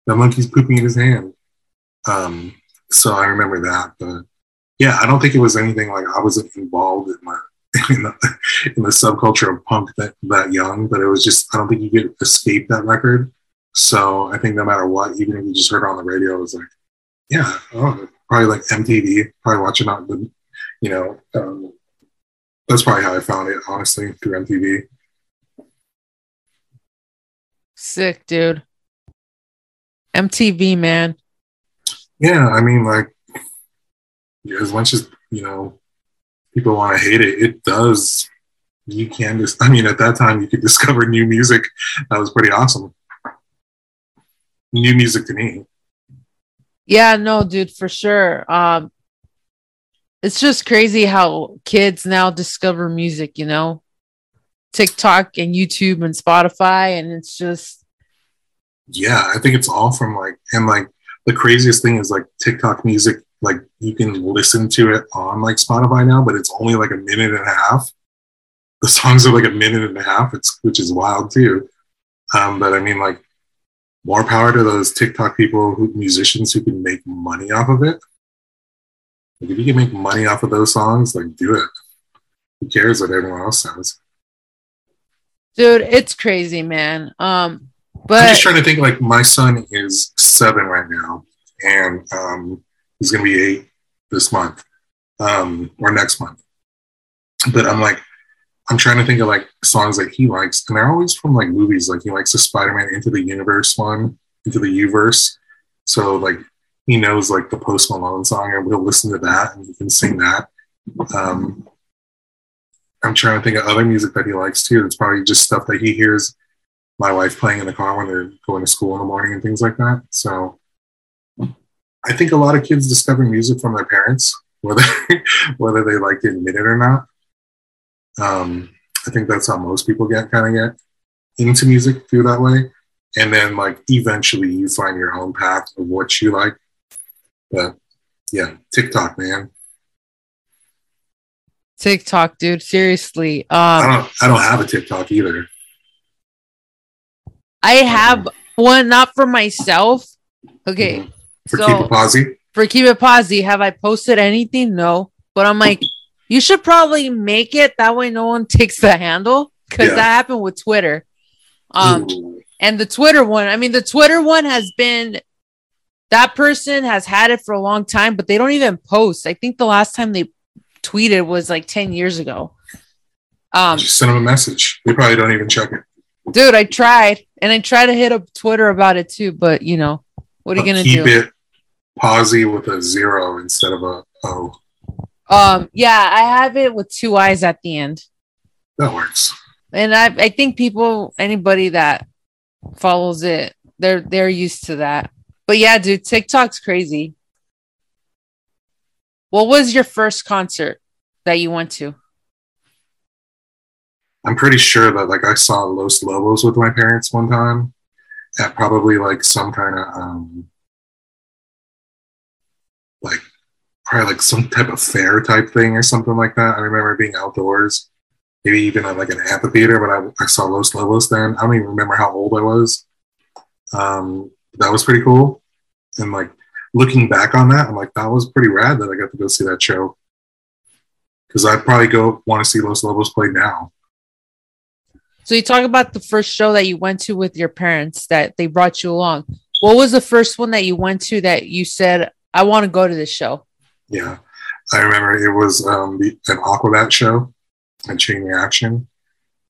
S2: That monkey's pooping in his hand. Um, so I remember that, but yeah, I don't think it was anything like I wasn't involved in my in the, in the subculture of punk that that young, but it was just I don't think you could escape that record. So I think no matter what, even if you just heard it on the radio, it was like, yeah, oh, probably like MTV, probably watching out the, you know, um, that's probably how I found it, honestly, through MTV.
S1: Sick, dude. MTV, man.
S2: Yeah, I mean, like, as much as, you know, people want to hate it, it does. You can just, I mean, at that time, you could discover new music. That was pretty awesome. New music to me.
S1: Yeah, no, dude, for sure. Um, it's just crazy how kids now discover music, you know, TikTok and YouTube and Spotify, and it's just.
S2: Yeah, I think it's all from like, and like the craziest thing is like TikTok music, like you can listen to it on like Spotify now, but it's only like a minute and a half. The songs are like a minute and a half, it's which is wild too. Um, but I mean, like more power to those TikTok people, who, musicians who can make money off of it. Like if you can make money off of those songs, like do it. Who cares what everyone else says?
S1: Dude, it's crazy, man. Um, but
S2: I'm just trying to think. Like my son is seven right now, and um, he's gonna be eight this month um, or next month. But I'm like, I'm trying to think of like songs that he likes, and they're always from like movies. Like he likes the Spider-Man Into the Universe one, Into the Uverse. So like he knows like the Post Malone song, and we'll listen to that, and he can sing that. Um, I'm trying to think of other music that he likes too. It's probably just stuff that he hears my wife playing in the car when they're going to school in the morning and things like that. So I think a lot of kids discover music from their parents, whether whether they like to admit it or not. Um, I think that's how most people get kind of get into music through that way. And then like eventually you find your own path of what you like. But yeah, TikTok, man.
S1: TikTok, dude. Seriously. Um
S2: I don't I don't have a TikTok either.
S1: I have one not for myself. Okay.
S2: Mhm. For
S1: so
S2: Keep It Posi.
S1: for keep it posi, have I posted anything? No. But I'm like, you should probably make it that way no one takes the handle. Cause
S2: Yeah.
S1: that happened with Twitter. Um
S2: Ooh.
S1: and the Twitter one, I mean the Twitter one has been that person has had it for a long time, but they don't even post. I think the last time they tweeted was like 10 years ago. Um
S2: just send them a message. They probably don't even check it.
S1: dude, I tried and I tried to hit up Twitter about it too, but you know, what are you gonna
S2: keep
S1: do?
S2: it posi with a zero instead of a O.
S1: Um, yeah, I have it with two eyes at the end.
S2: That works.
S1: And I I think people anybody that follows it, they're they're used to that. But yeah, dude, TikTok's crazy. What was your first concert that you went to?
S2: I'm pretty sure that like I saw Los Lobos with my parents one time at probably like some kind of um like probably like some type of fair type thing or something like that. I remember being outdoors, maybe even at like an amphitheater, but I, I saw Los Lobos then. I don't even remember how old I was. Um, that was pretty cool. And like looking back on that, I'm like, that was pretty rad that I got to go see that show. Because I'd probably go want to see Los Lobos play now.
S1: So you talk about the first show that you went to with your parents that they brought you along. What was the first one that you went to that you said, I want to go to this show?
S2: Yeah, I remember it was um, the, an Aquabat show and Chain Reaction,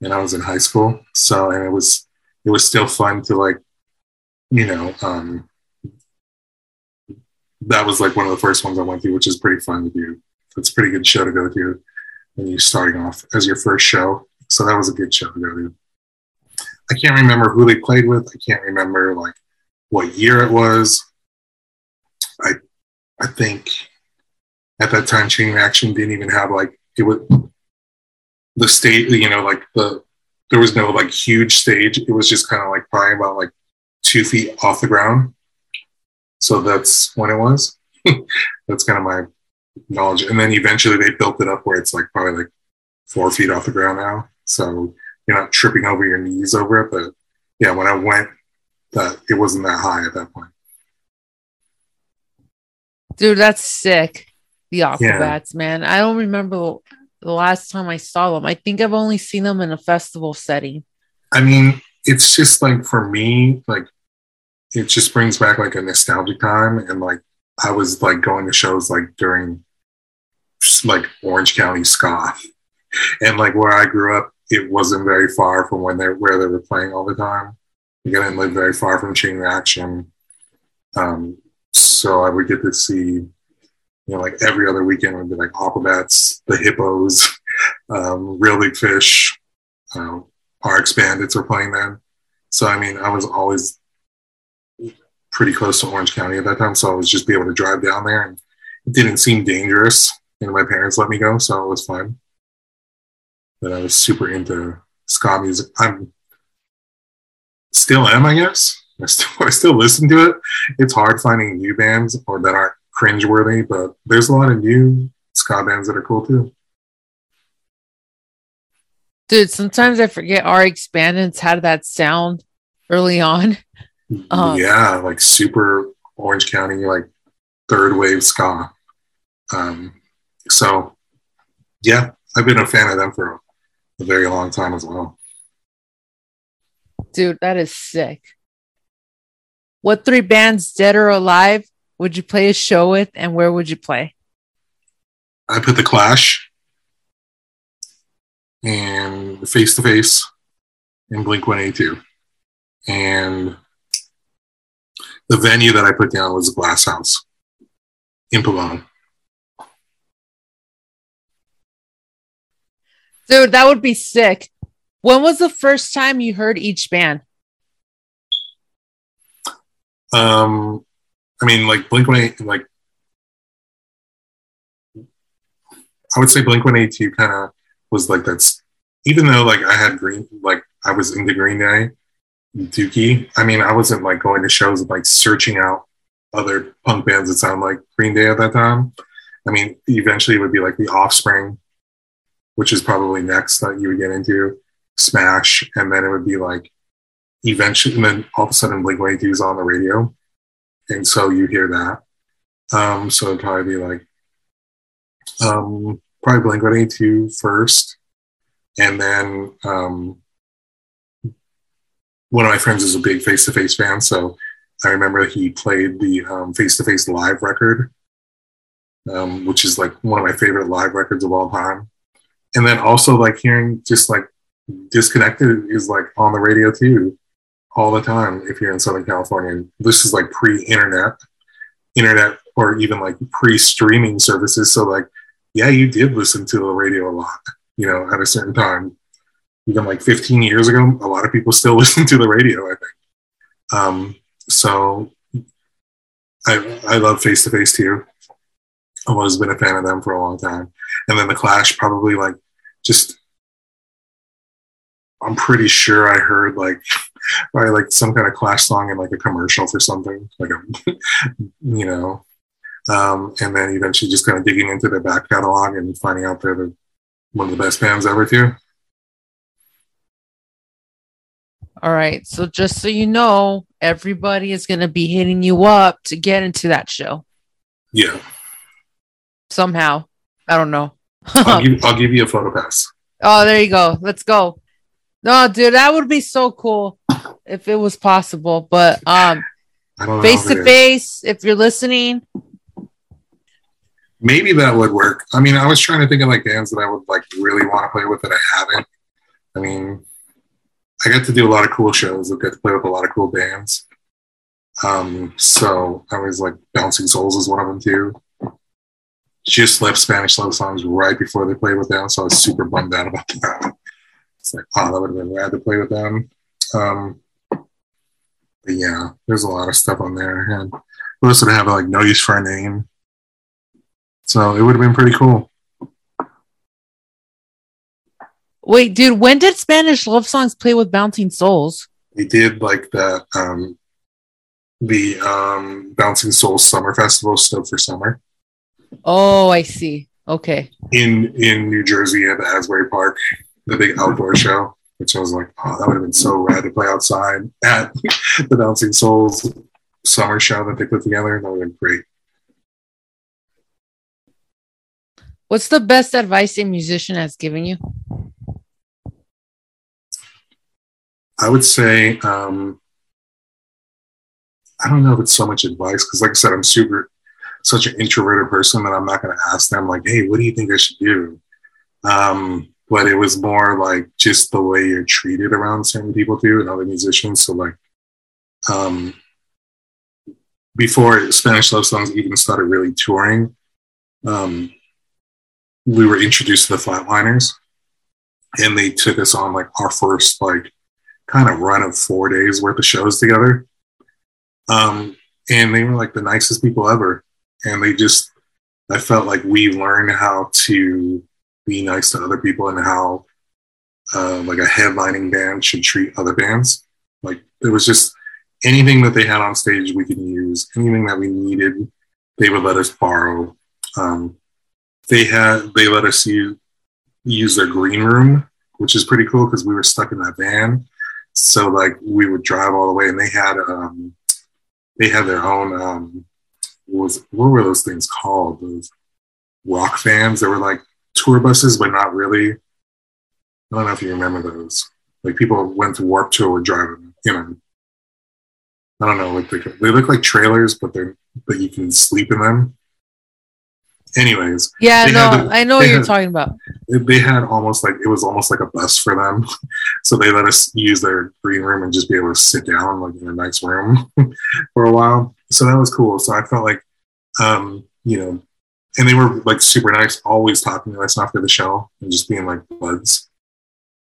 S2: and I was in high school. So, and it was it was still fun to like, you know, um, that was like one of the first ones I went to, which is pretty fun to do. It's a pretty good show to go to when you're starting off as your first show. So that was a good show to go to. I can't remember who they played with. I can't remember like what year it was. I think at that time chain reaction didn't even have like it would the state you know like the there was no like huge stage it was just kind of like probably about like two feet off the ground so that's when it was that's kind of my knowledge and then eventually they built it up where it's like probably like four feet off the ground now so you're not tripping over your knees over it. But yeah, when I went, that it wasn't that high at that point.
S1: Dude, that's sick. The Aquabats, yeah. man. I don't remember the last time I saw them. I think I've only seen them in a festival setting.
S2: I mean, it's just like for me, like it just brings back like a nostalgic time and like I was like going to shows like during like Orange County ska. And like where I grew up, it wasn't very far from when they where they were playing all the time. I didn't live very far from Chain Reaction. Um, so I would get to see, you know, like every other weekend would be like Aquabats, the Hippos, um, Real Big Fish, uh, RX Bandits were playing then. So I mean, I was always pretty close to Orange County at that time, so I was just be able to drive down there, and it didn't seem dangerous. And my parents let me go, so it was fine. But I was super into ska music. I'm still am, I guess. I still I still listen to it. It's hard finding new bands or that aren't cringeworthy, but there's a lot of new ska bands that are cool too.
S1: Dude, sometimes I forget RX Bandits had that sound early on.
S2: Um, yeah, like super Orange County, like third wave ska. Um, so, yeah, I've been a fan of them for a very long time as well.
S1: Dude, that is sick. What three bands, dead or alive, would you play a show with, and where would you play?
S2: I put the Clash and Face to Face and Blink One Eight Two, and the venue that I put down was the Glass House in Pomona.
S1: Dude, that would be sick. When was the first time you heard each band?
S2: Um, I mean, like Blink One like I would say Blink One Eight Two kind of was like that's. Even though like I had Green, like I was into Green Day, Dookie. I mean, I wasn't like going to shows and like searching out other punk bands that sound like Green Day at that time. I mean, eventually it would be like The Offspring, which is probably next that you would get into, Smash, and then it would be like eventually, and then all of a sudden Blink 182 is on the radio. And so you hear that. Um, so it'd probably be like, um, probably Blink 182 first, and then um, one of my friends is a big face to face fan, so I remember he played the face to face live record, um, which is like one of my favorite live records of all time. And then also like hearing just like disconnected is like on the radio too, all the time if you're in Southern California. This is like pre-internet, internet or even like pre-streaming services. So like, yeah, you did listen to the radio a lot, you know, at a certain time even like 15 years ago, a lot of people still listen to the radio, I think. Um, so I, I love Face to Face too. I've always been a fan of them for a long time. And then The Clash, probably like just, I'm pretty sure I heard like, probably like some kind of Clash song in like a commercial for something, like a, you know. Um, and then eventually just kind of digging into their back catalog and finding out they're the, one of the best bands ever too.
S1: All right. So just so you know, everybody is going to be hitting you up to get into that show.
S2: Yeah.
S1: Somehow. I don't know.
S2: I'll, give, I'll give you a photo pass.
S1: Oh, there you go. Let's go. No, dude, that would be so cool if it was possible. But um face to face, if you're listening.
S2: Maybe that would work. I mean, I was trying to think of like bands that I would like really want to play with that I haven't. I mean, I got to do a lot of cool shows. I got to play with a lot of cool bands. Um, so I was like Bouncing Souls is one of them too. Just left Spanish love songs right before they played with them, so I was super bummed out about that. It's like, oh, that would have been rad to play with them. Um, but yeah, there's a lot of stuff on there. And we also have like no use for a name, so it would have been pretty cool.
S1: Wait, dude, when did Spanish love songs play with Bouncing Souls?
S2: They did like the um the um Bouncing Souls Summer Festival Stoke for Summer.
S1: Oh, I see. Okay.
S2: In in New Jersey at the Asbury Park, the big outdoor show. which I was like, oh, that would have been so rad to play outside at the Bouncing Souls summer show that they put together. That would have been great.
S1: What's the best advice a musician has given you?
S2: I would say, um, I don't know if it's so much advice because, like I said, I'm super such an introverted person that I'm not going to ask them like, "Hey, what do you think I should do?" Um, but it was more like just the way you're treated around certain people too and other musicians. So like, um, before Spanish Love Songs even started really touring, um, we were introduced to the Flatliners, and they took us on like our first like kind of run of four days worth of shows together. Um, and they were like the nicest people ever. And they just, I felt like we learned how to be nice to other people and how uh, like a headlining band should treat other bands. Like it was just anything that they had on stage we could use, anything that we needed, they would let us borrow. Um, they had they let us use, use their green room, which is pretty cool because we were stuck in that van. So like we would drive all the way, and they had um, they had their own um, was what were those things called? Those rock fans that were like tour buses, but not really. I don't know if you remember those. Like people went to Warped Tour with driving, you know. I don't know what they they look like trailers, but they're but you can sleep in them. Anyways,
S1: yeah, no, the, I know what you're had, talking about.
S2: They had almost like it was almost like a bus for them, so they let us use their green room and just be able to sit down like in a nice room for a while. So that was cool. So I felt like, um, you know, and they were like super nice, always talking to us after the show and just being like buds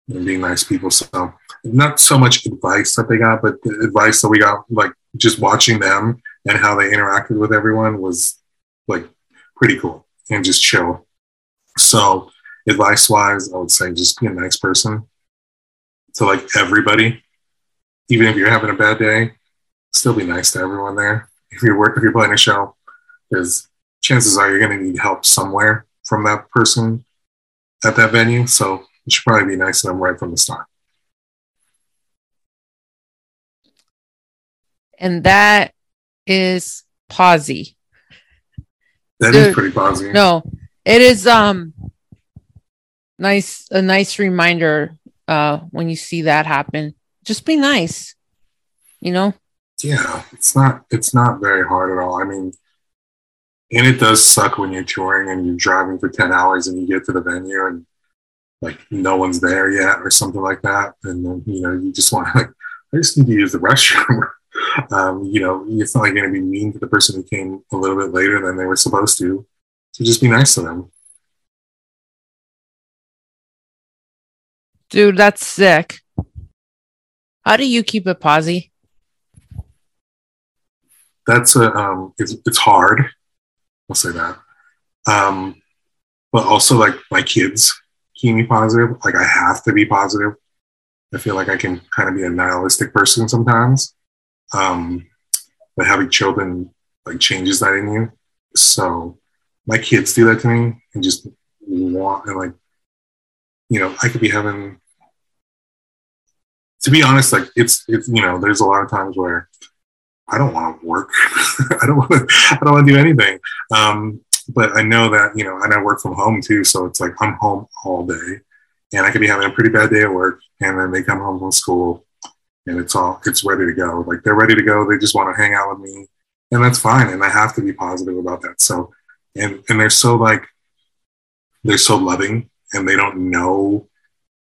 S2: and being nice people. So not so much advice that they got, but the advice that we got, like just watching them and how they interacted with everyone was like pretty cool and just chill. So advice wise, I would say just be a nice person to like everybody. Even if you're having a bad day, still be nice to everyone there. If you're work, if you're playing a show, because chances are you're going to need help somewhere from that person at that venue. So it should probably be nice to them right from the start.
S1: And that is posi.
S2: That Dude, is pretty posi.
S1: No, it is um nice a nice reminder uh when you see that happen. Just be nice. You know?
S2: Yeah, it's not it's not very hard at all. I mean, and it does suck when you're touring and you're driving for 10 hours and you get to the venue and like no one's there yet or something like that. And then you know you just want to like i just need to use the restroom. Um, you know you're not like going to be mean to the person who came a little bit later than they were supposed to. So just be nice to them.
S1: Dude that's sick. How do you keep it posi?
S2: That's a um it's, it's hard I'll say that. Um, but also like my kids keep me positive. Like I have to be positive. I feel like I can kind of be a nihilistic person sometimes. Um, but having children like changes that in you. So my kids do that to me and just want and like, you know, I could be having to be honest, like it's it's you know, there's a lot of times where I don't want to work. I don't want to. I don't want to do anything. Um, but I know that you know, and I work from home too, so it's like I'm home all day, and I could be having a pretty bad day at work, and then they come home from school, and it's all it's ready to go. Like they're ready to go. They just want to hang out with me, and that's fine. And I have to be positive about that. So, and and they're so like they're so loving, and they don't know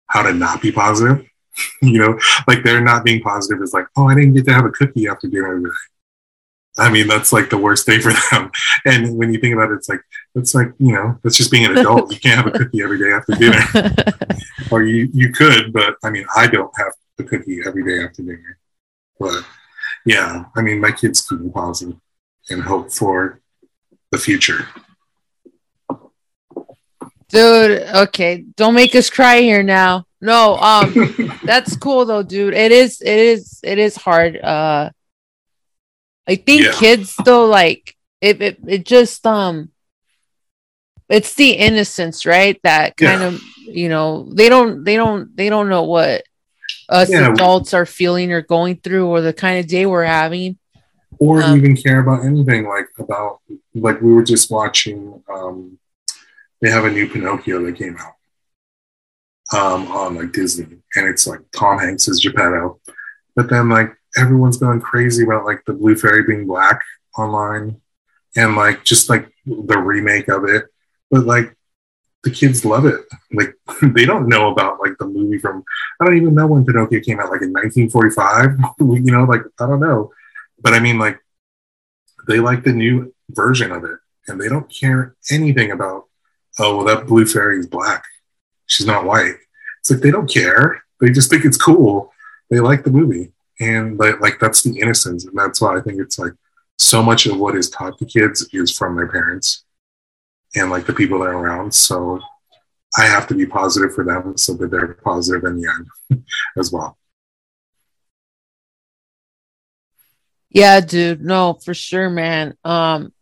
S2: how to not be positive. you know, like they're not being positive It's like, oh, I didn't get to have a cookie after dinner. I mean, that's like the worst day for them. And when you think about it, it's like, it's like, you know, that's just being an adult. You can't have a cookie every day after dinner. or you, you could, but I mean, I don't have a cookie every day after dinner. But yeah, I mean, my kids keep me positive and hope for the future.
S1: Dude, okay. Don't make us cry here now. No, um, that's cool though, dude. It is, it is, it is hard. Uh, I think yeah. kids though, like it, it, it just um, it's the innocence, right? That kind yeah. of, you know, they don't, they don't, they don't know what us yeah, adults are feeling or going through or the kind of day we're having
S2: or um, even care about anything like about like we were just watching um they have a new pinocchio that came out um on like disney and it's like tom hanks as geppetto. But then like everyone's going crazy about like the blue fairy being black online and like just like the remake of it. But like the kids love it. Like they don't know about like the movie from i don't even know when pinocchio came out like in 1945 you know like i don't know. But I mean, like, they like the new version of it and they don't care anything about, oh, well, that blue fairy is black. She's not white. It's like they don't care. They just think it's cool. They like the movie. And like, like that's the innocence. And that's why I think it's like so much of what is taught to kids is from their parents and like the people that are around. So I have to be positive for them so that they're positive in the end as well.
S1: Yeah, dude. No, for sure, man. Um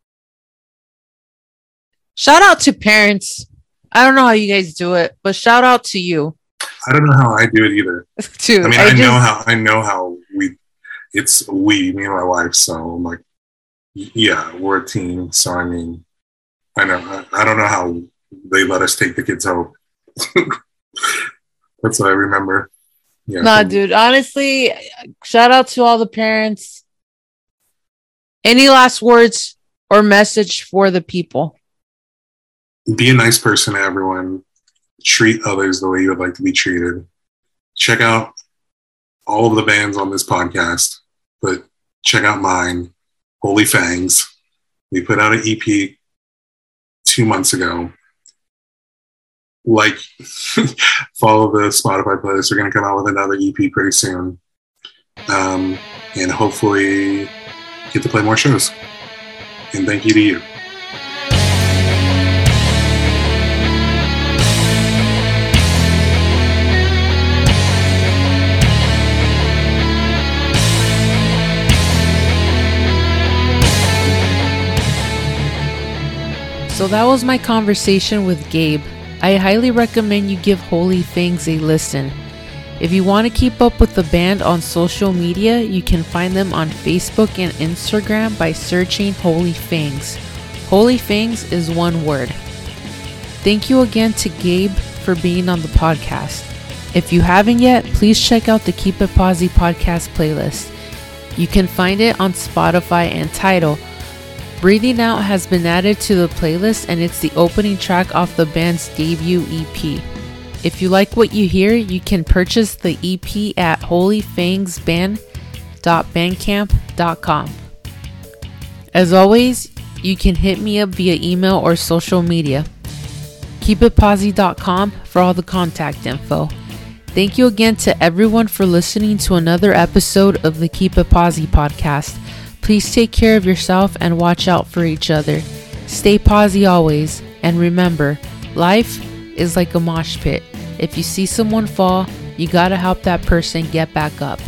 S1: shout out to parents. I don't know how you guys do it, but shout out to you.
S2: I don't know how I do it either. Dude, I mean, I, I just, know how I know how we it's we, me and my wife, so I'm like yeah, we're a team. So I mean I know I, I don't know how they let us take the kids home. That's what I remember.
S1: Yeah. Nah, dude. Honestly, shout out to all the parents any last words or message for the people?
S2: Be a nice person to everyone. Treat others the way you would like to be treated. Check out all of the bands on this podcast, but check out mine, Holy Fangs. We put out an EP two months ago. Like, follow the Spotify playlist. We're going to come out with another EP pretty soon. Um, and hopefully, get to play more shows. And thank you to you.
S1: So that was my conversation with Gabe. I highly recommend you give Holy Fangs a listen. If you want to keep up with the band on social media, you can find them on Facebook and Instagram by searching Holy Fangs. Holy Fangs is one word. Thank you again to Gabe for being on the podcast. If you haven't yet, please check out the Keep It Posi podcast playlist. You can find it on Spotify and Tidal. Breathing Out has been added to the playlist and it's the opening track off the band's debut EP. If you like what you hear, you can purchase the EP at holyfangsband.bandcamp.com. As always, you can hit me up via email or social media. KeepItPosi.com for all the contact info. Thank you again to everyone for listening to another episode of the Keep It Posi podcast. Please take care of yourself and watch out for each other. Stay posi always, and remember, life is like a mosh pit. If you see someone fall, you gotta help that person get back up.